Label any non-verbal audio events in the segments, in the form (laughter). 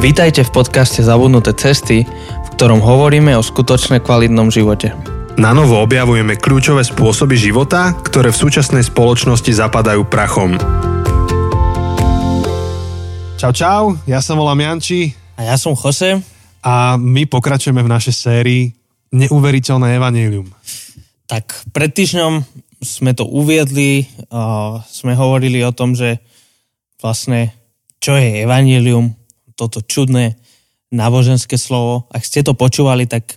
Vítajte v podcaste Zabudnuté cesty, v ktorom hovoríme o skutočne kvalitnom živote. Na novo objavujeme kľúčové spôsoby života, ktoré v súčasnej spoločnosti zapadajú prachom. Čau, čau, ja sa volám Janči A ja som Jose. a my pokračujeme v našej sérii Neuveriteľné evanílium. Tak pred týždňom sme to uviedli, uh, sme hovorili o tom, že vlastne čo je evanílium, toto čudné náboženské slovo. Ak ste to počúvali, tak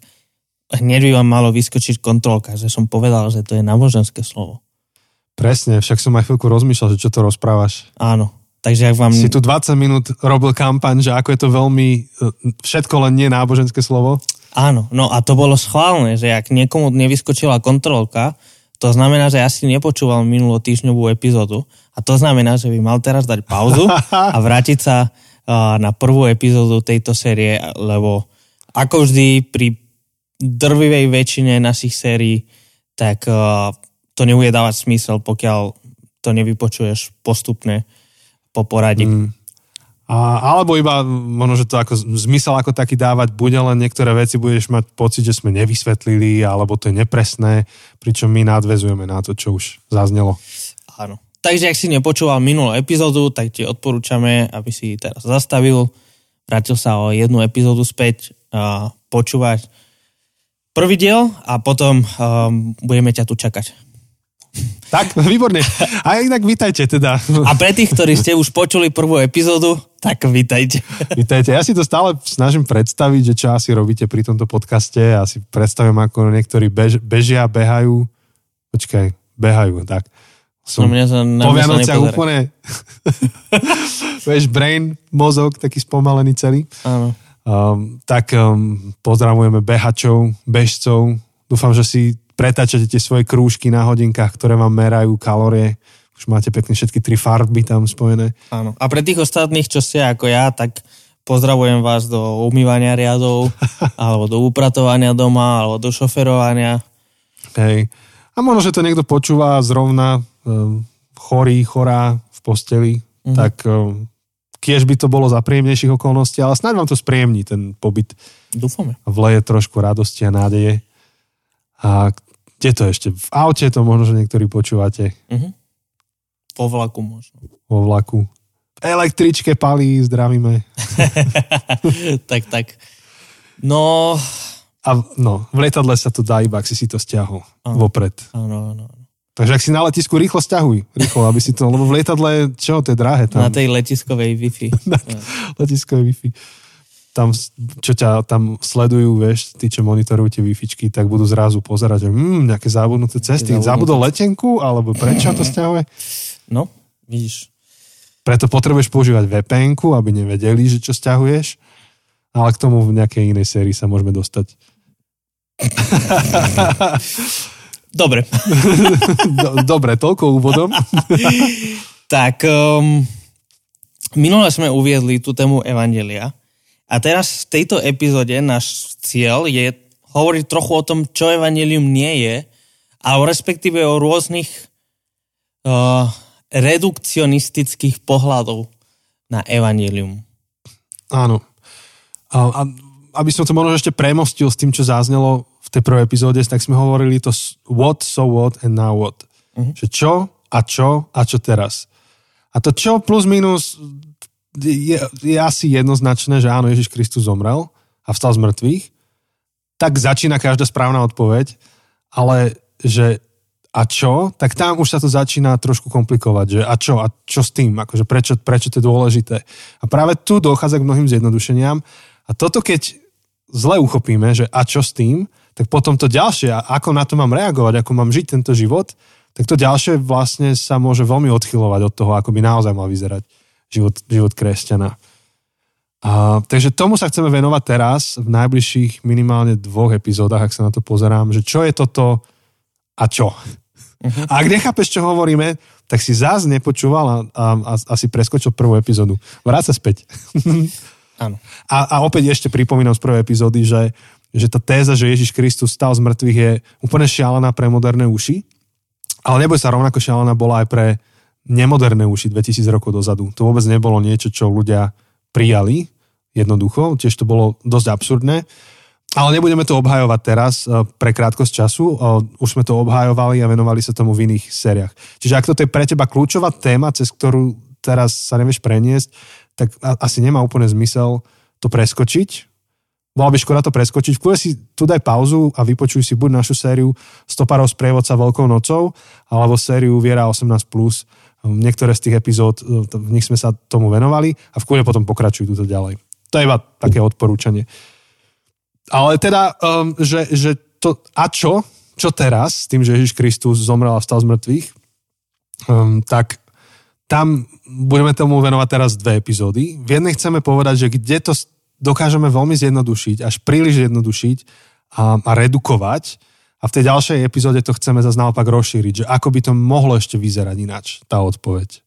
hneď by vám malo vyskočiť kontrolka, že som povedal, že to je náboženské slovo. Presne, však som aj chvíľku rozmýšľal, že čo to rozprávaš. Áno. Takže ak vám... Si tu 20 minút robil kampaň, že ako je to veľmi, e, všetko len nie náboženské slovo. Áno, no a to bolo schválne, že ak niekomu nevyskočila kontrolka, to znamená, že asi nepočúval minulú týždňovú epizódu a to znamená, že by mal teraz dať pauzu (laughs) a vrátiť sa na prvú epizódu tejto série, lebo ako vždy pri drvivej väčšine našich sérií, tak to nebude dávať smysel, pokiaľ to nevypočuješ postupne po poradí. Mm. A, alebo iba možno, že to ako zmysel ako taký dávať bude, len niektoré veci budeš mať pocit, že sme nevysvetlili, alebo to je nepresné, pričom my nadvezujeme na to, čo už zaznelo. Áno. Takže ak si nepočúval minulú epizódu, tak ti odporúčame, aby si teraz zastavil, vrátil sa o jednu epizódu späť a počúvať prvý diel a potom um, budeme ťa tu čakať. Tak, výborne. A inak vítajte teda. A pre tých, ktorí ste už počuli prvú epizódu, tak vítajte. Vítajte. Ja si to stále snažím predstaviť, že čo asi robíte pri tomto podcaste. Ja si predstavím, ako niektorí bež, bežia, behajú. Počkaj, behajú, tak. Som no mňa sa na po Vianociach úplne (laughs) vieš, brain, mozog, taký spomalený celý. Áno. Um, tak um, pozdravujeme behačov, bežcov. Dúfam, že si pretáčate tie svoje krúžky na hodinkách, ktoré vám merajú kalórie. Už máte pekne všetky tri farby tam spojené. Áno. A pre tých ostatných, čo ste ako ja, tak pozdravujem vás do umývania riadov, (laughs) alebo do upratovania doma, alebo do šoferovania. Hej. A možno, že to niekto počúva zrovna chorý, chorá v posteli, mm. tak kiež by to bolo za príjemnejších okolností, ale snáď vám to spríjemní ten pobyt. Dúfame. Vleje trošku radosti a nádeje. A kde to ešte? V aute to možno, že niektorí počúvate. Uh-huh. Po vlaku možno. Vo vlaku. Električke palí, zdravíme. (laughs) tak, tak. No... A no, v lietadle sa to dá iba, ak si si to stiahol Áno. vopred. Áno, áno. Takže ak si na letisku, rýchlo stiahuj. Rýchlo, aby si to, lebo v lietadle, čo, to je drahé tam. Na tej letiskovej Wi-Fi. (laughs) na letiskové Wi-Fi. Tam, čo ťa tam sledujú, vieš, tí, čo monitorujú tie Wi-Fičky, tak budú zrazu pozerať, že mm, nejaké zabudnuté cesty. zabudnuté. Zabudol letenku, alebo prečo to stiahuje? No, vidíš. Preto potrebuješ používať vpn aby nevedeli, že čo stiahuješ. Ale k tomu v nejakej inej sérii sa môžeme dostať. (laughs) Dobre. (laughs) Dobre, toľko úvodom. (laughs) tak, um, minule sme uviedli tú tému Evangelia a teraz v tejto epizóde náš cieľ je hovoriť trochu o tom, čo Evangelium nie je, ale respektíve o rôznych uh, redukcionistických pohľadov na Evangelium. Áno. A, a aby som to možno ešte premostil s tým, čo zaznelo tej prvej epizóde, tak sme hovorili to what, so what and now what. Uh-huh. Že čo a čo a čo teraz. A to čo plus minus je, je asi jednoznačné, že áno, Ježiš Kristus zomrel a vstal z mŕtvych, tak začína každá správna odpoveď, ale že a čo, tak tam už sa to začína trošku komplikovať, že a čo, a čo s tým, akože prečo, prečo to je dôležité. A práve tu dochádza k mnohým zjednodušeniam a toto keď zle uchopíme, že a čo s tým, tak potom to ďalšie, a ako na to mám reagovať, ako mám žiť tento život, tak to ďalšie vlastne sa môže veľmi odchylovať od toho, ako by naozaj mal vyzerať život, život kresťana. A, takže tomu sa chceme venovať teraz v najbližších minimálne dvoch epizódach, ak sa na to pozerám, že čo je toto a čo. Uh-huh. A ak nechápeš, čo hovoríme, tak si zás nepočúval a, a, a, a si preskočil prvú epizódu. Vráť sa späť. Áno. A, a opäť ešte pripomínam z prvej epizódy, že, že tá téza, že Ježiš Kristus stal z mŕtvych je úplne šialená pre moderné uši, ale neboj sa, rovnako šialená bola aj pre nemoderné uši 2000 rokov dozadu. To vôbec nebolo niečo, čo ľudia prijali. jednoducho, tiež to bolo dosť absurdné. Ale nebudeme to obhajovať teraz e, pre krátkosť času. E, už sme to obhajovali a venovali sa tomu v iných sériách. Čiže ak toto je pre teba kľúčová téma, cez ktorú teraz sa nevieš preniesť, tak asi nemá úplne zmysel to preskočiť. Bola by škoda to preskočiť. V si tu daj pauzu a vypočuj si buď našu sériu Stoparov sprievodca Veľkou nocou, alebo sériu Viera 18+. Niektoré z tých epizód, e, v nich sme sa tomu venovali a v kúle potom pokračujú túto ďalej. To je iba také odporúčanie. Ale teda, um, že, že to, a čo? Čo teraz, tým, že Ježiš Kristus zomrel a vstal z mŕtvych? Um, tak tam budeme tomu venovať teraz dve epizódy. V jednej chceme povedať, že kde to dokážeme veľmi zjednodušiť, až príliš zjednodušiť a, a redukovať. A v tej ďalšej epizóde to chceme zase naopak rozšíriť, že ako by to mohlo ešte vyzerať ináč, tá odpoveď.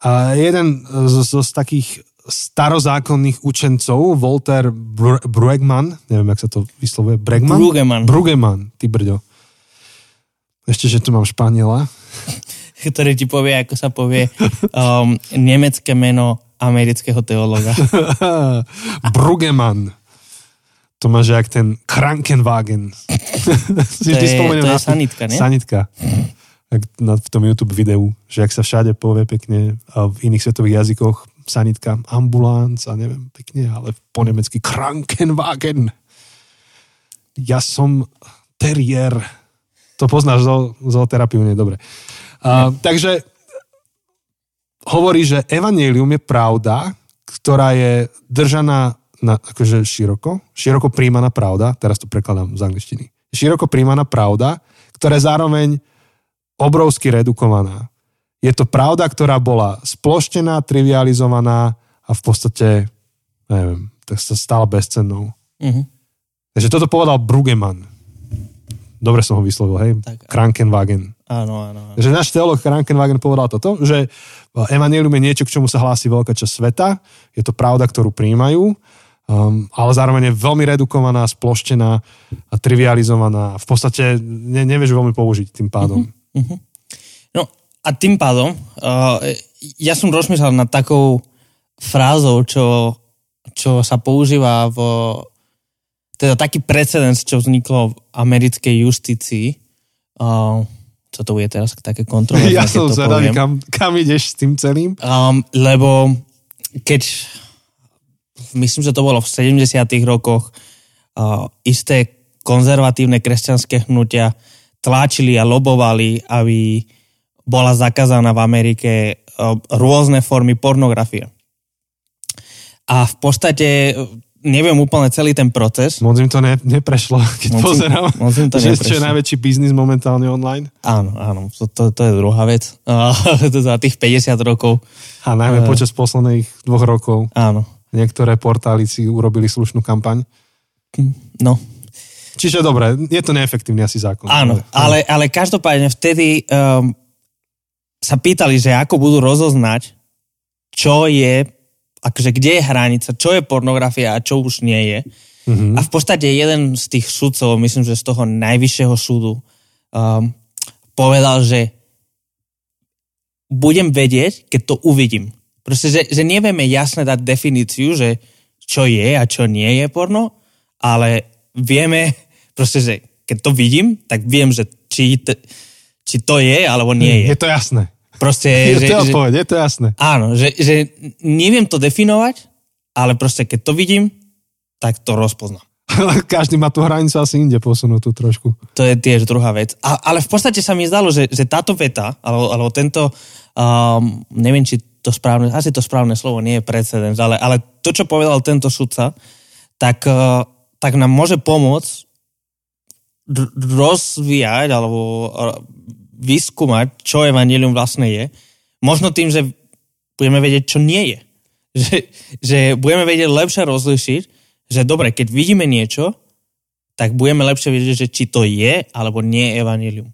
A jeden z, z, z takých starozákonných učencov, Walter Br- neviem, jak sa to vyslovuje, Bregman? Brugeman. Brugeman, ty brďo. Ešte, že tu mám Španiela. (laughs) Ktorý ti povie, ako sa povie um, nemecké meno amerického teologa. (laughs) Brugeman. To máš jak ten Krankenwagen. (laughs) to, je, to je sanitka, ne? Sanitka na, v tom YouTube videu, že ak sa všade povie pekne a v iných svetových jazykoch sanitka ambulánc a neviem pekne, ale po nemecky Krankenwagen. Ja som terier. To poznáš zo, zooterapiu, nie dobre. A, takže hovorí, že evanelium je pravda, ktorá je držaná na, akože široko, široko príjmaná pravda, teraz to prekladám z angličtiny, široko príjmaná pravda, ktorá je zároveň obrovsky redukovaná. Je to pravda, ktorá bola sploštená, trivializovaná a v podstate, neviem, tak sa stala bezcennou. Uh-huh. Takže toto povedal Brugeman. Dobre som ho vyslovil, hej? Tak, Krankenwagen. Áno, áno, áno. Že náš teolog Krankenwagen povedal toto, že evanelium je niečo, k čomu sa hlási veľká časť sveta, je to pravda, ktorú príjmajú, um, ale zároveň je veľmi redukovaná, sploštená a trivializovaná. V podstate ne, nevieš veľmi použiť tým pádom. Uh-huh. Uh-huh. No a tým pádom, uh, ja som rozmýšľal nad takou frázou, čo, čo sa používa v teda taký precedens, čo vzniklo v americkej justícii. Uh, to bude teraz také kontroverzné, (laughs) Ja som zvedavý, kam, kam ideš s tým celým. Um, lebo keď myslím, že to bolo v 70 rokoch uh, isté konzervatívne kresťanské hnutia tlačili a lobovali, aby bola zakázaná v Amerike e, rôzne formy pornografie. A v podstate neviem úplne celý ten proces. Moc im to ne, neprešlo, (laughs) keď moc pozerám, moc im to že neprešlo. je najväčší biznis momentálne online. Áno, áno, to, to, to je druhá vec. (laughs) za tých 50 rokov. A najmä uh, počas posledných dvoch rokov. Áno. Niektoré portály si urobili slušnú kampaň. No, Čiže dobre, je to neefektívny asi zákon. Áno, ale, ale každopádne vtedy um, sa pýtali, že ako budú rozoznať, čo je, akože kde je hranica, čo je pornografia a čo už nie je. Mm-hmm. A v podstate jeden z tých sudcov, myslím, že z toho najvyššieho súdu, um, povedal, že budem vedieť, keď to uvidím. Proste, že, že nevieme jasne dať definíciu, že čo je a čo nie je porno, ale vieme, (laughs) proste, že keď to vidím, tak viem, že či, t- či to je, alebo nie je. Je to jasné. Proste, (laughs) je že, to odpoveď, je to jasné. Áno, že, že neviem to definovať, ale proste keď to vidím, tak to rozpoznám. (laughs) Každý má tú hranicu asi inde posunutú trošku. To je tiež druhá vec. A, ale v podstate sa mi zdalo, že, že táto veta, alebo, alebo tento, um, neviem, či to správne, asi to správne slovo nie je precedens, ale, ale to, čo povedal tento sudca, tak, uh, tak nám môže pomôcť rozvíjať alebo vyskúmať, čo evanelium vlastne je. Možno tým, že budeme vedieť, čo nie je. (laughs) Že, že budeme vedieť lepšie rozlišiť, že dobre, keď vidíme niečo, tak budeme lepšie vedieť, že či to je alebo nie je evanelium.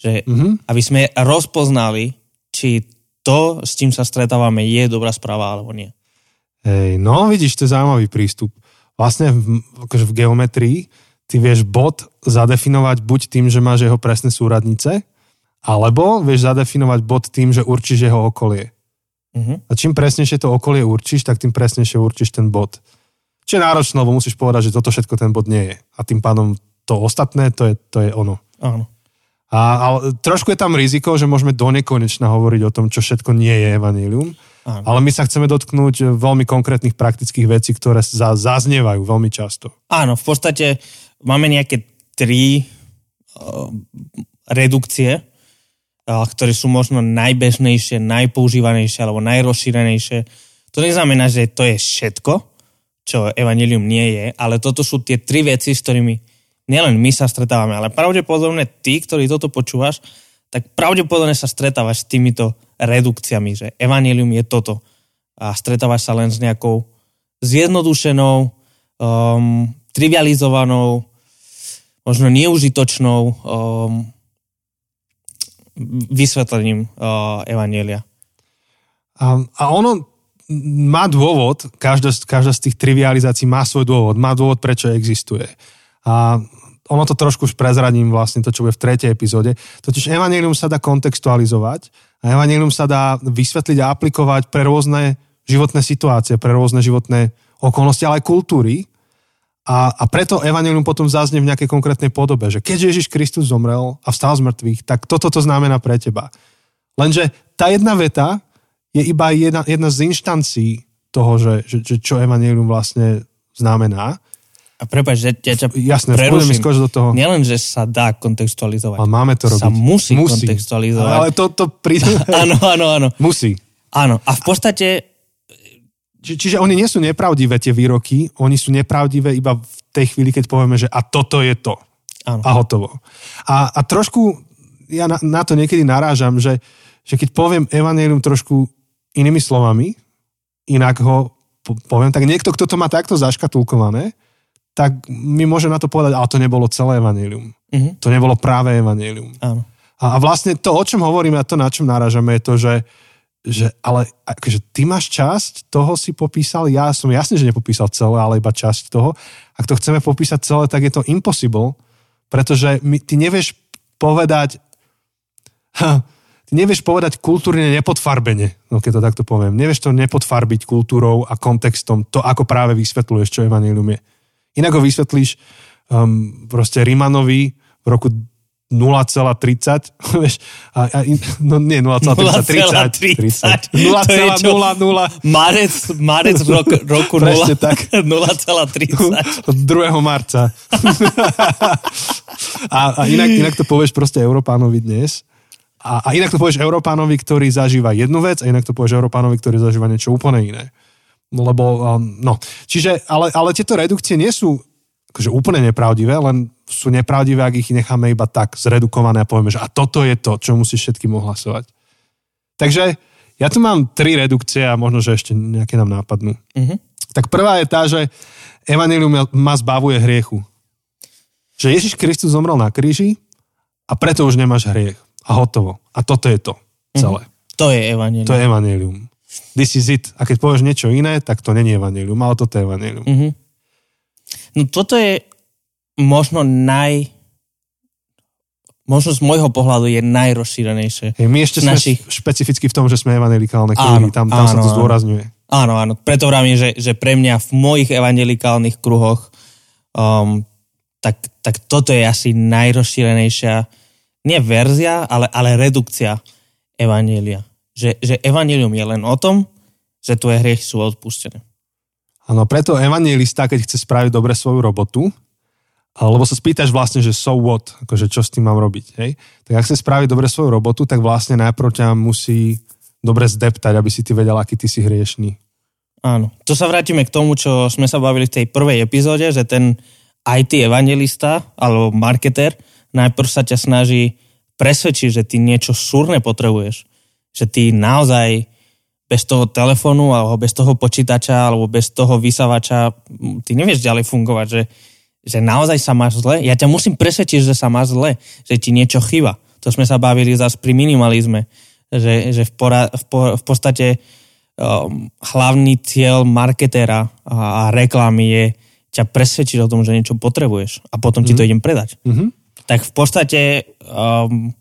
Že, mm-hmm. Aby sme rozpoznali, či to, s čím sa stretávame, je dobrá správa alebo nie. Hej, no vidíš, to je zaujímavý prístup. Vlastne v, akože v geometrii ty vieš bod zadefinovať buď tým, že máš jeho presné súradnice, alebo vieš zadefinovať bod tým, že určíš jeho okolie. Mhm. A čím presnejšie to okolie určíš, tak tým presnejšie určíš ten bod. Čo je náročné, lebo musíš povedať, že toto všetko ten bod nie je. A tým pádom to ostatné, to je, to je ono. Áno. A, ale trošku je tam riziko, že môžeme do nekonečna hovoriť o tom, čo všetko nie je evanílium. Áno. Ale my sa chceme dotknúť veľmi konkrétnych praktických vecí, ktoré za, zaznievajú veľmi často. Áno, v podstate máme nejaké tri uh, redukcie, ktoré sú možno najbežnejšie, najpoužívanejšie alebo najrozšírenejšie. To neznamená, že to je všetko, čo evanilium nie je, ale toto sú tie tri veci, s ktorými nielen my sa stretávame, ale pravdepodobne ty, ktorý toto počúvaš, tak pravdepodobne sa stretávaš s týmito redukciami, že evanilium je toto. A stretávaš sa len s nejakou zjednodušenou, um, trivializovanou, možno neužitočnou um, vysvetlením uh, evanielia. A, a ono má dôvod, každá, každá z tých trivializácií má svoj dôvod, má dôvod, prečo existuje. A ono to trošku už prezradím vlastne to, čo bude v tretej epizóde. Totiž evanelium sa dá kontextualizovať a evanelium sa dá vysvetliť a aplikovať pre rôzne životné situácie, pre rôzne životné okolnosti, ale aj kultúry. A, a preto evanelium potom zaznie v nejakej konkrétnej podobe, že keď Ježiš Kristus zomrel a vstal z mŕtvych, tak toto to znamená pre teba. Lenže tá jedna veta je iba jedna, jedna z inštancií toho, že, že, že čo evanelium vlastne znamená. A prepáč, že ja ťa Jasné, preruším. do toho. Nielen, že sa dá kontextualizovať. Ale máme to robiť. Sa musí, kontextualizovať. Ale to, to príde... (laughs) áno, áno, áno. Musí. Áno. A v podstate Či, čiže oni nie sú nepravdivé tie výroky, oni sú nepravdivé iba v tej chvíli, keď povieme, že a toto je to. Áno. A hotovo. A, a trošku ja na, na to niekedy narážam, že, že keď poviem evanelium trošku inými slovami, inak ho po- poviem, tak niekto, kto to má takto zaškatulkované, tak mi môže na to povedať, ale to nebolo celé evanelium. Mhm. To nebolo práve evanelium. Áno. A, a vlastne to, o čom hovoríme a to, na čom narážame, je to, že, že ale akože ty máš časť, toho si popísal, ja som jasne, že nepopísal celé, ale iba časť toho. Ak to chceme popísať celé, tak je to impossible, pretože my, ty nevieš povedať, (laughs) ty nevieš povedať kultúrne nepodfarbene, no keď to takto poviem. Nevieš to nepodfarbiť kultúrou a kontextom, to ako práve vysvetľuješ, čo evanilium je. Inak ho vysvetlíš um, proste Rimanovi v roku 0,30, (laughs) vieš, a, a, no nie 0,30, 30, 30, 0,30. To je čo? 0,00, Marec, marec v roku, roku Presne 0, tak. 0,30. od 2. marca. (laughs) a, a inak, inak to povieš proste Európánovi dnes. A, a inak to povieš Európánovi, ktorý zažíva jednu vec a inak to povieš Európánovi, ktorý zažíva niečo úplne iné. Lebo, um, no, čiže, ale, ale tieto redukcie nie sú akože úplne nepravdivé, len sú nepravdivé, ak ich necháme iba tak zredukované a povieme, že a toto je to, čo musíš všetkým ohlasovať. Takže ja tu mám tri redukcie a možno, že ešte nejaké nám nápadnú. Mhm. Tak prvá je tá, že Evangelium ma zbavuje hriechu. Že Ježiš Kristus zomrel na kríži a preto už nemáš hriech. A hotovo. A toto je to celé. To je evanelium. To je Evangelium. This is it. A keď povieš niečo iné, tak to není Evangelium, ale toto je Evangelium. Mhm. No toto je možno naj... Možno z môjho pohľadu je najrozšírenejšie. Hej, my ešte sme našich- špecificky v tom, že sme evangelikálne Áno, kruhy. Tam, tam sa áno, to áno. zdôrazňuje. Áno, áno. Preto vravím, že, že pre mňa v mojich evangelikálnych kruhoch um, tak, tak toto je asi najrozšírenejšia nie verzia, ale, ale redukcia evanielia. Že, že evanielium je len o tom, že tvoje hriechy sú odpustené. Áno, preto evangelista, keď chce spraviť dobre svoju robotu, lebo sa spýtaš vlastne, že so what, akože čo s tým mám robiť, hej? Tak ak chce spraviť dobre svoju robotu, tak vlastne najprv ťa musí dobre zdeptať, aby si ty vedel, aký ty si hriešný. Áno. Tu sa vrátime k tomu, čo sme sa bavili v tej prvej epizóde, že ten IT evangelista alebo marketer najprv sa ťa snaží presvedčiť, že ty niečo súrne potrebuješ. Že ty naozaj bez toho telefónu alebo bez toho počítača alebo bez toho vysavača ty nevieš ďalej fungovať, že, že naozaj sa máš zle. Ja ťa musím presvedčiť, že sa máš zle, že ti niečo chýba. To sme sa bavili zase pri minimalizme, že, že v, pora, v, po, v podstate um, hlavný cieľ marketéra a, a reklamy je ťa presvedčiť o tom, že niečo potrebuješ a potom ti to idem predať. Mhm. Tak v podstate um,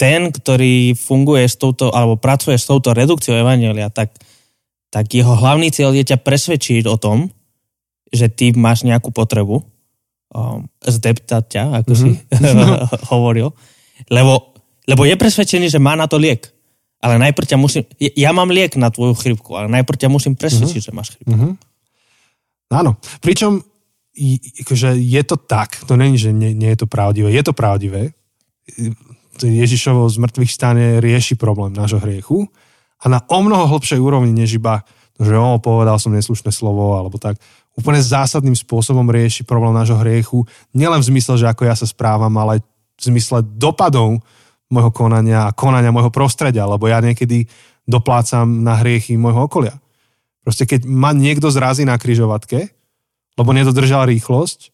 ten, ktorý funguje s touto, alebo pracuje s touto redukciou Evangelia, tak, tak jeho hlavný cieľ je ťa presvedčiť o tom, že ty máš nejakú potrebu, um, zdeptať ťa, ako mm-hmm. si (laughs) hovoril, lebo, lebo je presvedčený, že má na to liek. Ale najprv ťa musím, ja mám liek na tvoju chrypku, ale najprv ťa musím presvedčiť, mm-hmm. že máš chrypku. Mm-hmm. Áno, pričom akože je to tak, to není, že nie, nie je to pravdivé, je to pravdivé. Ježišovo z mŕtvych stane rieši problém nášho hriechu a na o mnoho hlbšej úrovni, než iba, že o, povedal som neslušné slovo, alebo tak, úplne zásadným spôsobom rieši problém nášho hriechu, nielen v zmysle, že ako ja sa správam, ale v zmysle dopadov môjho konania a konania môjho prostredia, lebo ja niekedy doplácam na hriechy môjho okolia. Proste keď ma niekto zrazí na kryžovatke, lebo nedodržal rýchlosť.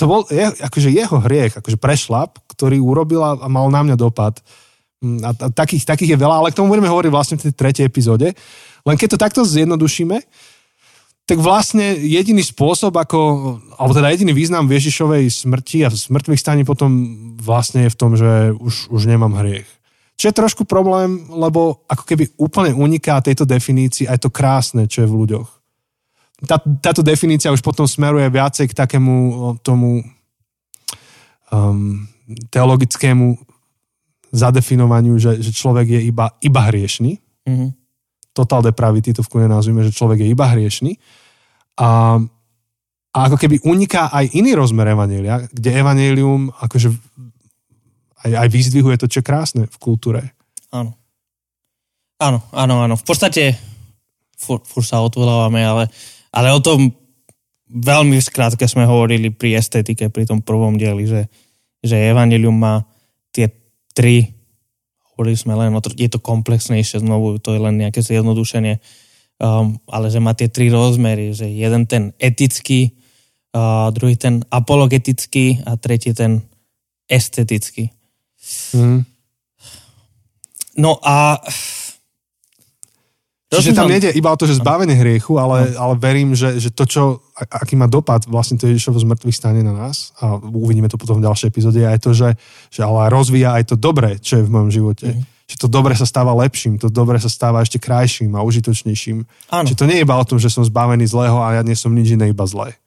To bol je, akože jeho hriech, akože prešlap, ktorý urobil a mal na mňa dopad. Mm, a, takých, takých je veľa, ale k tomu budeme hovoriť vlastne v tej tretej epizóde. Len keď to takto zjednodušíme, tak vlastne jediný spôsob, ako, alebo teda jediný význam Ježišovej smrti a smrtvých staní potom vlastne je v tom, že už, už nemám hriech. Čo je trošku problém, lebo ako keby úplne uniká tejto definícii aj to krásne, čo je v ľuďoch tá, táto definícia už potom smeruje viacej k takému tomu um, teologickému zadefinovaniu, že, že človek je iba, iba hriešný. Mm-hmm. Total depravity to v kune nazvime, že človek je iba hriešný. A, a ako keby uniká aj iný rozmer Evanielia, kde Evangelium akože aj, aj vyzdvihuje to, čo je krásne v kultúre. Áno. Áno, áno, áno. V podstate fur, fur sa odvolávame, ale ale o tom veľmi skrátke sme hovorili pri estetike, pri tom prvom dieli, že, že Evangelium má tie tri, hovorili sme len je to komplexnejšie znovu, to je len nejaké zjednodušenie, um, ale že má tie tri rozmery, že jeden ten etický, uh, druhý ten apologetický a tretí ten estetický. Mm. No a Čiže tam nejde iba o to, že zbavenie hriechu, ale, ale verím, že, že to, čo, aký má dopad vlastne to Ježišovo z mŕtvych stane na nás, a uvidíme to potom v ďalšej epizóde, aj to, že, že ale rozvíja aj to dobré, čo je v mojom živote. Mm. Že to dobre sa stáva lepším, to dobre sa stáva ešte krajším a užitočnejším. Áno. Čiže to nie je iba o tom, že som zbavený zlého a ja nie som nič iné, iba zlé.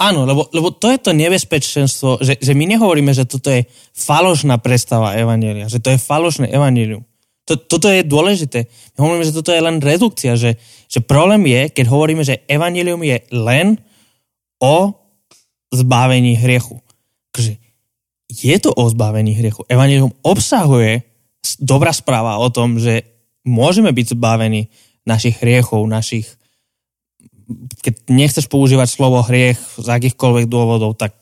Áno, lebo, lebo to je to nebezpečenstvo, že, že my nehovoríme, že toto je falošná predstava Evanielia, že to je falošné Evangelium. To, toto je dôležité. My hovoríme, že toto je len redukcia, že, že problém je, keď hovoríme, že evanilium je len o zbavení hriechu. Takže je to o zbavení hriechu. Evangelium obsahuje dobrá správa o tom, že môžeme byť zbavení našich hriechov, našich keď nechceš používať slovo hriech z akýchkoľvek dôvodov, tak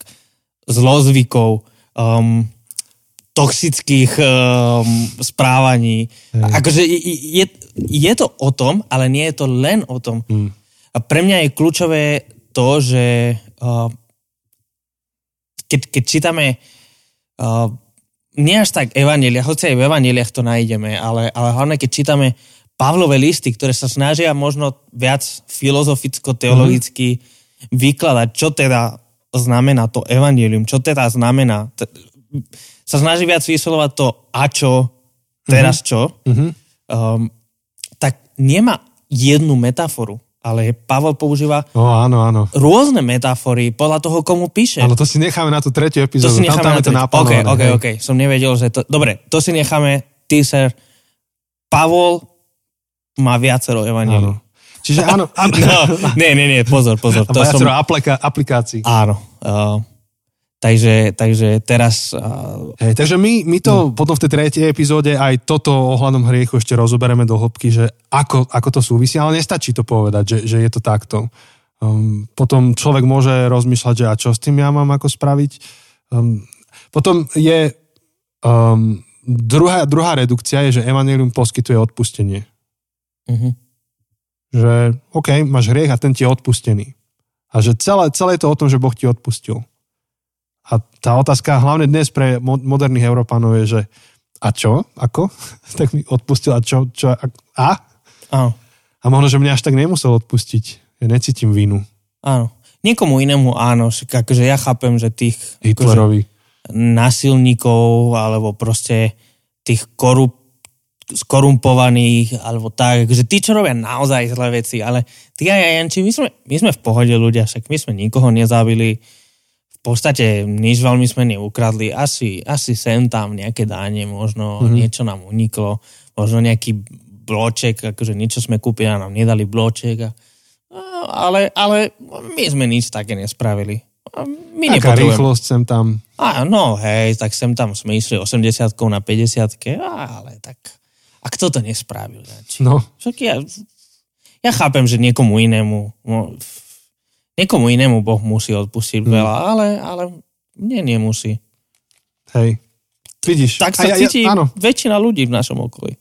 zlozvykov, um, toxických um, správaní. Mm. Akože je, je, to o tom, ale nie je to len o tom. Mm. A pre mňa je kľúčové to, že uh, keď, keď čítame uh, nie až tak Evanielia, hoci aj v Evanieliach to nájdeme, ale, ale hlavne keď čítame Pavlové listy, ktoré sa snažia možno viac filozoficko-teologicky mm. vykladať, čo teda znamená to Evangelium, čo teda znamená sa snaží viac vysvetľovať to a čo, teraz mm-hmm. čo, mm-hmm. Um, tak nemá jednu metaforu, ale Pavel používa oh, áno, áno. rôzne metafory podľa toho, komu píše. Ale to si necháme na tú tretiu epizódu, to si tam, je to naplánované. Ok, ok, ok, som nevedel, že to... Dobre, to si necháme, teaser. Pavol má viacero evanílií. Čiže áno. (laughs) no, nie, nie, nie, pozor, pozor. A to som... aplika- aplikácií. Áno. Uh, Takže, takže teraz... Hey, takže my, my to no. potom v tej tretej epizóde aj toto ohľadom hriechu ešte rozoberieme do hĺbky, že ako, ako to súvisí, ale nestačí to povedať, že, že je to takto. Um, potom človek môže rozmýšľať, že a čo s tým ja mám ako spraviť. Um, potom je um, druhá, druhá redukcia je, že Evangelium poskytuje odpustenie. Uh-huh. Že OK, máš hriech a ten ti je odpustený. A že celé, celé je to o tom, že Boh ti odpustil. A tá otázka hlavne dnes pre moderných Európanov je, že a čo? Ako? (laughs) tak mi odpustil a čo? čo a? a? Áno. A možno, že mňa až tak nemusel odpustiť. Ja necítim vinu. Áno. Niekomu inému áno. Akože ja chápem, že tých... Hitlerovi. Akože, násilníkov alebo proste tých korup skorumpovaných, alebo tak, že tí, čo robia naozaj zlé veci, ale tí aj Janči, my sme, my sme v pohode ľudia, však my sme nikoho nezabili, podstate nič veľmi sme neukradli, asi, asi sem tam nejaké dáne, možno mm-hmm. niečo nám uniklo, možno nejaký bloček, akože niečo sme kúpili a nám nedali bloček, a, ale, ale my sme nič také nespravili. My Taká rýchlosť sem tam. Á, no hej, tak sem tam sme išli 80 na 50 ale tak a kto to nespravil? Zač? No. Však ja, ja chápem, že niekomu inému no, niekomu inému Boh musí odpustiť mm. veľa, ale, ale mne nemusí. Hej. Vidíš. Tak sa ja, cíti ja, áno. väčšina ľudí v našom okolí.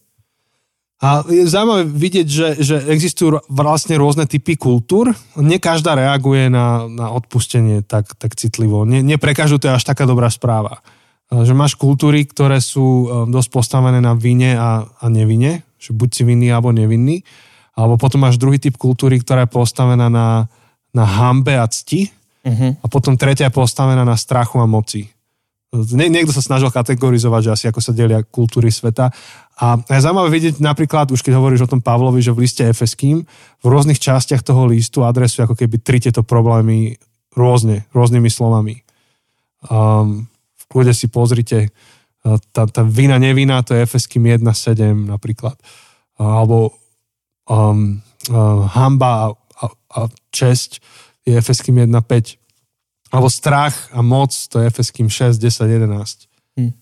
A je zaujímavé vidieť, že, že existujú vlastne rôzne typy kultúr. Nie každá reaguje na, na odpustenie tak, tak citlivo. Nie, nie pre každú to je až taká dobrá správa. Že máš kultúry, ktoré sú dosť postavené na vine a, a nevine, že buď si vinný alebo nevinný. Alebo potom máš druhý typ kultúry, ktorá je postavená na, na hambe a cti. Uh-huh. A potom tretia je postavená na strachu a moci. Nie, niekto sa snažil kategorizovať, že asi ako sa delia kultúry sveta. A je zaujímavé vidieť napríklad, už keď hovoríš o tom Pavlovi, že v liste Efeským, v rôznych častiach toho listu adresuje ako keby tri tieto problémy rôzne, rôznymi slovami. Um, v kľude si pozrite, uh, tá, tá vina, nevina, to je Efeským 1.7 napríklad. Alebo um, uh, hamba a, a, a česť je Efeským 1.5 alebo strach a moc, to je Efeským 6, 10, 11. Hm.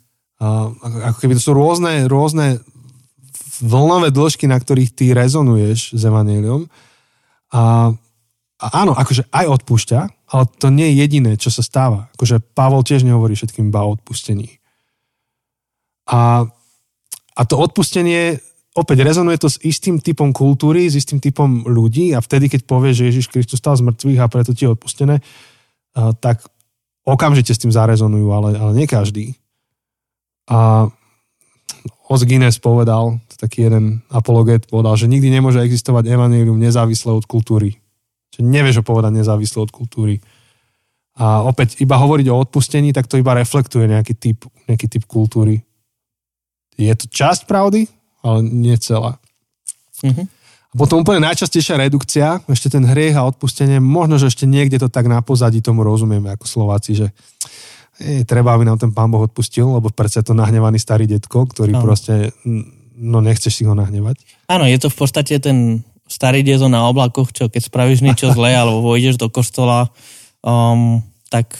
A, ako keby to sú rôzne, rôzne vlnové dĺžky, na ktorých ty rezonuješ s Evangelium. A, a áno, akože aj odpúšťa, ale to nie je jediné, čo sa stáva. Akože Pavol tiež nehovorí všetkým iba o odpustení. A, a to odpustenie opäť rezonuje to s istým typom kultúry, s istým typom ľudí a vtedy, keď povie, že Ježiš Kristus stal z mŕtvych a preto ti je odpustené, tak okamžite s tým zarezonujú, ale, ale nie každý. A Os Guinness povedal, taký jeden apologet povedal, že nikdy nemôže existovať evanelium nezávisle od kultúry. Čiže nevieš ho povedať nezávisle od kultúry. A opäť, iba hovoriť o odpustení, tak to iba reflektuje nejaký typ, nejaký typ kultúry. Je to časť pravdy, ale nie celá. Mm-hmm. Potom úplne najčastejšia redukcia, ešte ten hriech a odpustenie, možno, že ešte niekde to tak na pozadí tomu rozumieme ako Slováci, že je, treba, aby nám ten pán Boh odpustil, lebo predsa to nahnevaný starý detko, ktorý no. proste, no nechceš si ho nahnevať. Áno, je to v podstate ten starý dedo na oblakoch, čo keď spravíš niečo zlé (laughs) alebo vojdeš do kostola, um, tak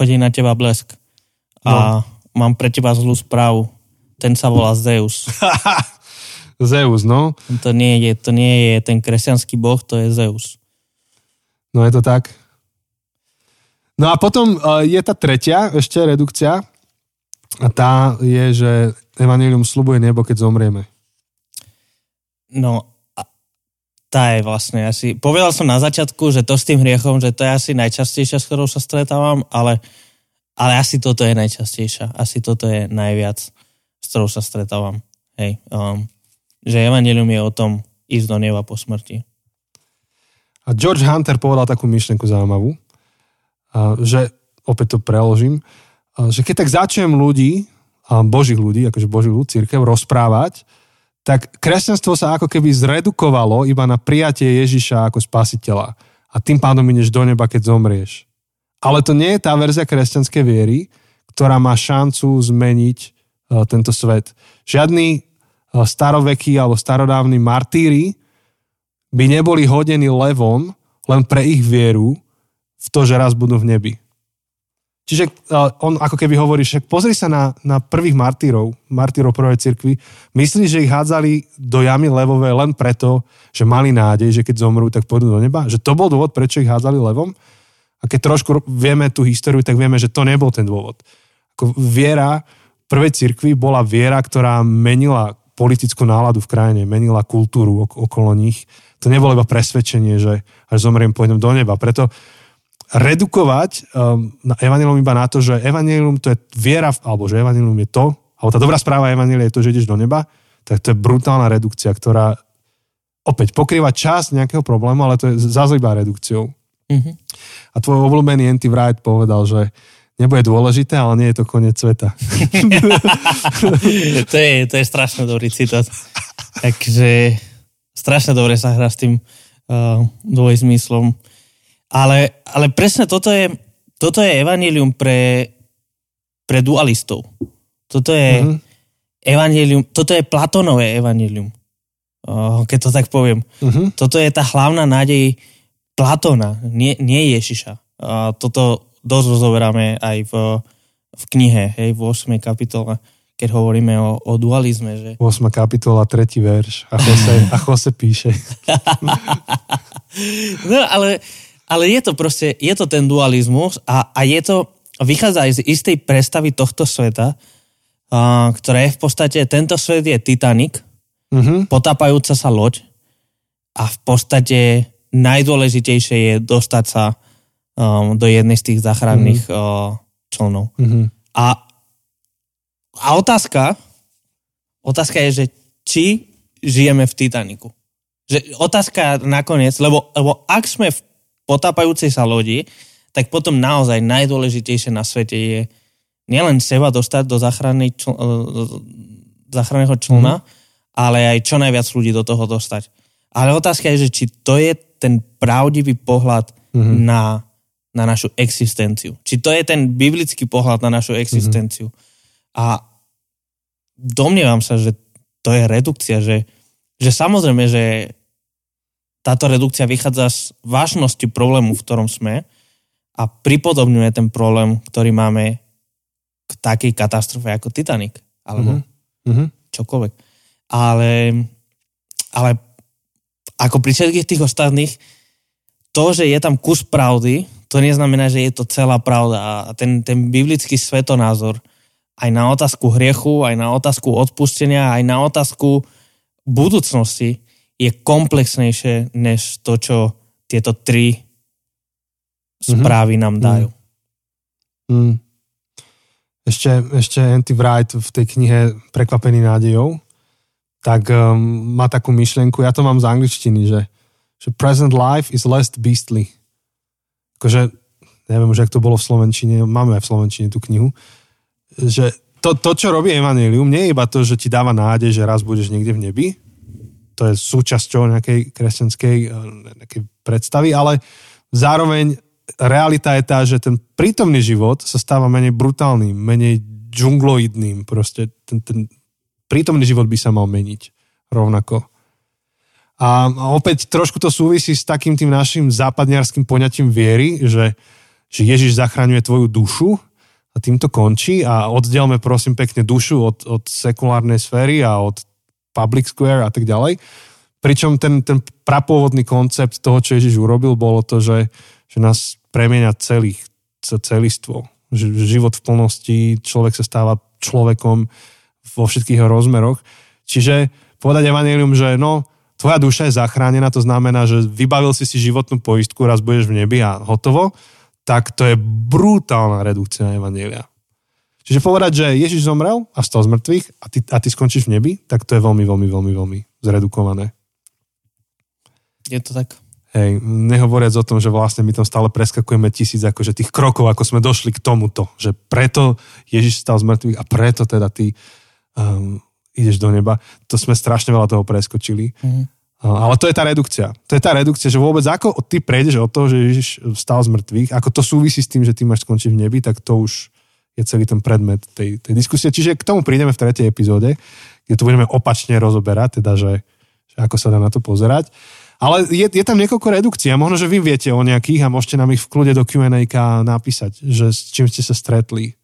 hodí na teba blesk. A no. mám pre teba zlú správu. Ten sa volá Zeus. (laughs) Zeus, no. To nie, je, to nie je ten kresťanský boh, to je Zeus. No je to tak. No a potom uh, je tá tretia ešte redukcia a tá je, že Evangelium slubuje nebo, keď zomrieme. No, tá je vlastne asi... Povedal som na začiatku, že to s tým hriechom, že to je asi najčastejšia, s ktorou sa stretávam, ale, ale asi toto je najčastejšia. Asi toto je najviac, s ktorou sa stretávam. Hej. Um, že evanelium je o tom ísť do neba po smrti. A George Hunter povedal takú myšlenku zaujímavú, že, opäť to preložím, že keď tak začnem ľudí, božích ľudí, akože boží ľud, církev, rozprávať, tak kresťanstvo sa ako keby zredukovalo iba na prijatie Ježiša ako spasiteľa. A tým pádom ideš do neba, keď zomrieš. Ale to nie je tá verzia kresťanskej viery, ktorá má šancu zmeniť tento svet. Žiadny starovekí alebo starodávni martíri by neboli hodení levom len pre ich vieru v to, že raz budú v nebi. Čiže on ako keby hovorí, že pozri sa na, na prvých martírov, martírov prvej cirkvi, myslíš, že ich hádzali do jamy levové len preto, že mali nádej, že keď zomrú, tak pôjdu do neba? Že to bol dôvod, prečo ich hádzali levom? A keď trošku vieme tú históriu, tak vieme, že to nebol ten dôvod. Ako viera prvej cirkvi bola viera, ktorá menila politickú náladu v krajine, menila kultúru okolo nich. To nebolo iba presvedčenie, že až zomriem, pôjdem do neba. Preto redukovať um, na evanilium iba na to, že evanilium to je viera, alebo že evanilium je to, alebo tá dobrá správa evanília je to, že ideš do neba, tak to je brutálna redukcia, ktorá opäť pokrýva časť nejakého problému, ale to je zase iba redukciou. Mm-hmm. A tvoj obľúbený Andy Wright povedal, že nebude dôležité, ale nie je to koniec sveta. (laughs) to, je, to je strašne dobrý citát. Takže strašne dobre sa hrá s tým uh, dvojzmyslom. Ale, ale presne toto je, toto je evanílium pre, pre dualistov. Toto je mm-hmm. evanílium, toto je Platonové evanílium. Uh, keď to tak poviem. Mm-hmm. Toto je tá hlavná nádej Platona, nie, nie Ježiša. Uh, toto dosť rozoberáme aj v, v knihe, hej, v 8. kapitole, keď hovoríme o, o dualizme. Že... 8. kapitola, 3. verš a Jose, (laughs) a Jose píše. (laughs) no ale, ale je to proste, je to ten dualizmus a, a je to, vychádza aj z istej predstavy tohto sveta, uh, ktorá je v podstate, tento svet je Titanic, uh-huh. potápajúca sa loď a v podstate najdôležitejšie je dostať sa um, do jednej z tých záchranných mm. uh, člnov. Mm-hmm. A, a otázka, otázka je, že či žijeme v Titaniku. Že otázka nakoniec, lebo, lebo ak sme v potápajúcej sa lodi, tak potom naozaj najdôležitejšie na svete je nielen seba dostať do záchrannej čl- uh, záchranného člna, mm. ale aj čo najviac ľudí do toho dostať. Ale otázka je, že či to je ten pravdivý pohľad mm-hmm. na na našu existenciu. Či to je ten biblický pohľad na našu existenciu. Mm-hmm. A domnievam sa, že to je redukcia, že, že samozrejme, že táto redukcia vychádza z vážnosti problému, v ktorom sme a pripodobňuje ten problém, ktorý máme k takej katastrofe ako Titanic, alebo mm-hmm. čokoľvek. Ale, ale ako pri všetkých tých ostatných, to, že je tam kus pravdy, to neznamená, že je to celá pravda. A ten, ten biblický svetonázor aj na otázku hriechu, aj na otázku odpustenia, aj na otázku budúcnosti je komplexnejšie než to, čo tieto tri správy nám dajú. Mm. Mm. Ešte, ešte Andy Wright v tej knihe Prekvapený nádejou tak um, má takú myšlienku, ja to mám z angličtiny, že, že present life is less beastly akože, neviem už, ak to bolo v Slovenčine, máme aj v Slovenčine tú knihu, že to, to, čo robí Evangelium, nie je iba to, že ti dáva nádej, že raz budeš niekde v nebi, to je súčasťou nejakej kresťanskej eh, nejakej predstavy, ale zároveň realita je tá, že ten prítomný život sa stáva menej brutálnym, menej džungloidným, proste ten, ten prítomný život by sa mal meniť rovnako. A opäť trošku to súvisí s takým tým našim západniarským poňatím viery, že, že Ježiš zachraňuje tvoju dušu a tým to končí a oddelme prosím pekne dušu od, od sekulárnej sféry a od public square a tak ďalej. Pričom ten, ten prapôvodný koncept toho, čo Ježiš urobil, bolo to, že, že nás premieňa celých, celistvo. Život v plnosti, človek sa stáva človekom vo všetkých jeho rozmeroch. Čiže povedať evanelium, že no, tvoja duša je zachránená, to znamená, že vybavil si si životnú poistku, raz budeš v nebi a hotovo, tak to je brutálna redukcia Evanielia. Čiže povedať, že Ježiš zomrel a stal z mŕtvych a ty, a ty skončíš v nebi, tak to je veľmi, veľmi, veľmi, veľmi zredukované. Je to tak. Hej, nehovoriac o tom, že vlastne my tam stále preskakujeme tisíc akože tých krokov, ako sme došli k tomuto, že preto Ježiš stal z mŕtvych a preto teda ty um, ideš do neba. To sme strašne veľa toho preskočili. Mm. Ale to je tá redukcia. To je tá redukcia, že vôbec ako ty prejdeš od toho, že Ježiš stal z mŕtvych, ako to súvisí s tým, že ty máš skončiť v nebi, tak to už je celý ten predmet tej, tej diskusie. Čiže k tomu prídeme v tretej epizóde, kde to budeme opačne rozoberať, teda, že, že ako sa dá na to pozerať. Ale je, je tam niekoľko redukcií a možno, že vy viete o nejakých a môžete nám ich v kľude do Q&A napísať, že s čím ste sa stretli.